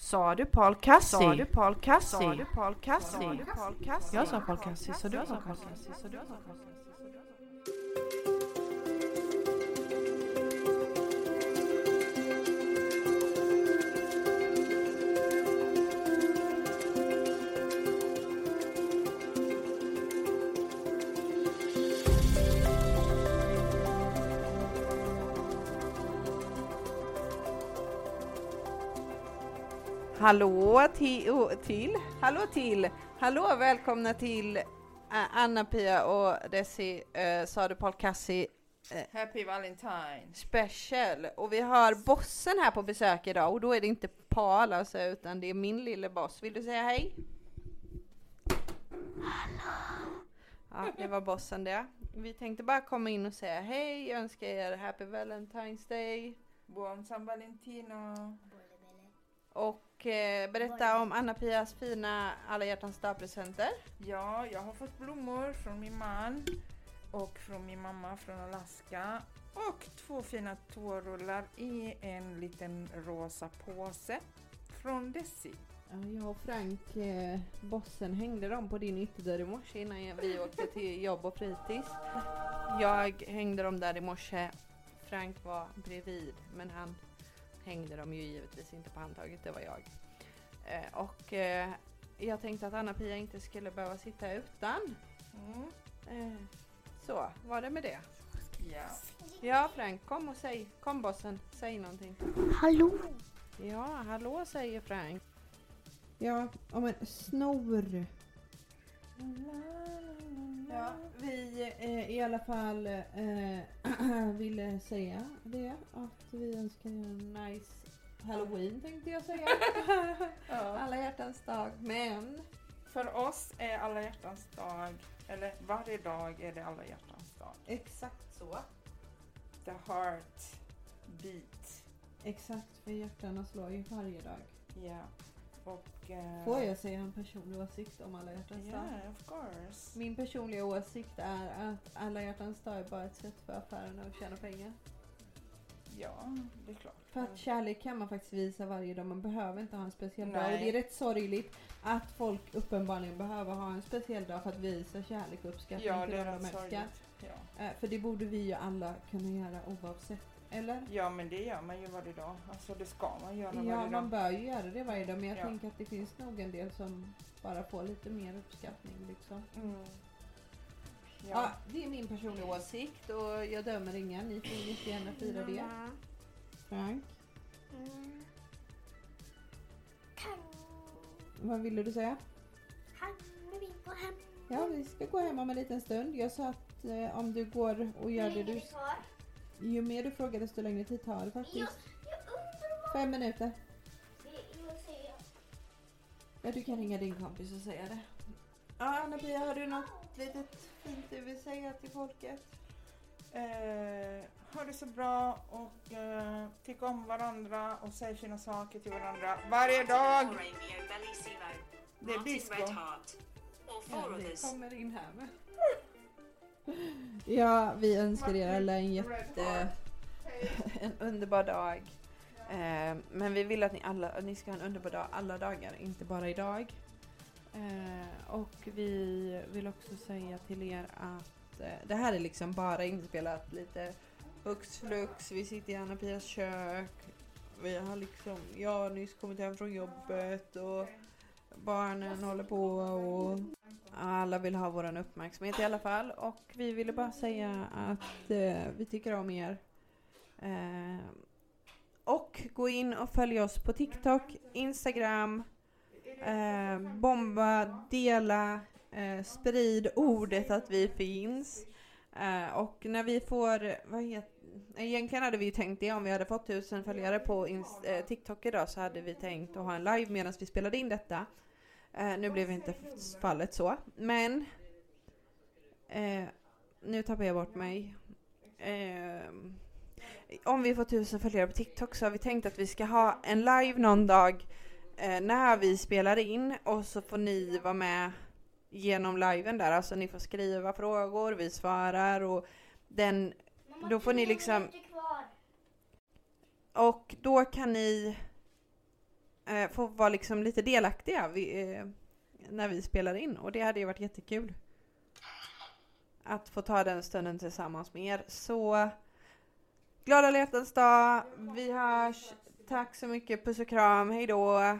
Sa du Paul Cassi? Sa du Paul Cassi? Sa du Paul Cassi? Jag sa Paul Cassi, så du sa Paul Cassi, så du Paul Cassi. Hallå till, oh, till, hallå till, hallå välkomna till uh, Anna-Pia och Desi, uh, sa du Paul Cassi Happy Valentine! special. Och vi har bossen här på besök idag och då är det inte Paul alltså, utan det är min lille boss. Vill du säga hej? Ja, det var bossen det. Vi tänkte bara komma in och säga hej, önska er Happy Valentine's Day Buon San Valentino! och eh, berätta om Anna-Pias fina alla hjärtans dag-presenter. Ja, jag har fått blommor från min man och från min mamma från Alaska och två fina tårullar i en liten rosa påse från Desi. Ja, jag och Frank, eh, bossen, hängde dem på din ytterdörr i morse innan jag- vi åkte till jobb och fritids. Jag hängde dem där i morse. Frank var bredvid, men han hängde dem ju givetvis inte på handtaget, det var jag. Eh, och eh, jag tänkte att Anna-Pia inte skulle behöva sitta utan. Mm. Eh, så, var det med det? Ja. Ja Frank, kom och säg, kom bossen, säg någonting. Hallå! Ja, hallå säger Frank. Ja, om en snor. Ja, vi eh, i alla fall eh, ville säga det att vi önskar er en nice halloween tänkte jag säga. Ja. Alla hjärtans dag. Men För oss är alla hjärtans dag, eller varje dag är det alla hjärtans dag. exakt så. The heart beat. Exakt för hjärtarna slår ju varje dag. Ja. Och... eh, Får jag säga en personlig åsikt om alla hjärtans dag? Yeah, of course. Min personliga åsikt är att alla hjärtans dag är bara ett sätt för affärerna att tjäna pengar. Ja, det är klart. För att kärlek kan man faktiskt visa varje dag, man behöver inte ha en speciell dag. Nej. Och det är rätt sorgligt att folk uppenbarligen behöver ha en speciell dag för att visa kärlek och uppskattning Ja, till det är de älskar. Ja. Eh, För det borde vi ju alla kunna göra oavsett. Eller? ja, men det gör man ju varje dag. Alltså det ska man göra Ja, varje man dag. bör ju göra det varje dag men jag Ja. tänker att det finns nog en del som bara får lite mer uppskattning liksom. Mm. Ja. Ja. det är min personliga åsikt och jag dömer ingen. Ni får jättegärna fira det. Frank, Kan, vad ville du säga? kan vi gå hem? Ja, vi ska gå hem om en liten stund. Jag sa att eh, om du går och gör det du... det? Ju mer du frågar desto längre tid tar det Jag, faktiskt. jag undrar vad... Fem minuter. Jag. Ja, du kan ringa din kompis och säga det. Ja, Anna-Pia, har du något litet fint du vill säga till folket? Eh, ha det så bra och eh, tycka om varandra och säg fina saker till varandra varje dag. Romeo Bellissimo, Det är disco. Ja, others. kommer in här med. Ja, vi önskar er alla en jätte... En underbar dag. Eh, men vi vill att ni alla ni ska ha en underbar dag alla dagar, inte bara idag. Eh, och vi vill också säga till er att eh, det här är liksom bara inspelat lite hux flux. Vi sitter i Anna-Pias kök. Vi har liksom, jag har nyss kommit hem från jobbet och barnen håller på och alla vill ha vår uppmärksamhet i alla fall. Och vi ville bara säga att eh, vi tycker om er. Eh, och gå in och följ oss på TikTok, Instagram, eh, bomba, dela, eh, sprid ordet att vi finns. Eh, och när vi får, vad heter Egentligen hade vi ju tänkt det om vi hade fått tusen följare på Inst- eh, TikTok idag så hade vi tänkt att ha en live medan vi spelade in detta. Eh, nu blev inte fallet så, men eh, nu tappar jag bort mig. Eh, om vi får tusen följare på TikTok så har vi tänkt att vi ska ha en live någon dag eh, när vi spelar in och så får ni vara med genom liven där. Alltså ni får skriva frågor, vi svarar och den Då får ni liksom- och då kan ni eh, få vara liksom lite delaktiga vi, eh, när vi spelar in och det hade ju varit jättekul. Att få ta den stunden tillsammans med er. Så glada hjärtans dag. Vi hörs. Tack så mycket. Puss och kram. Hej då.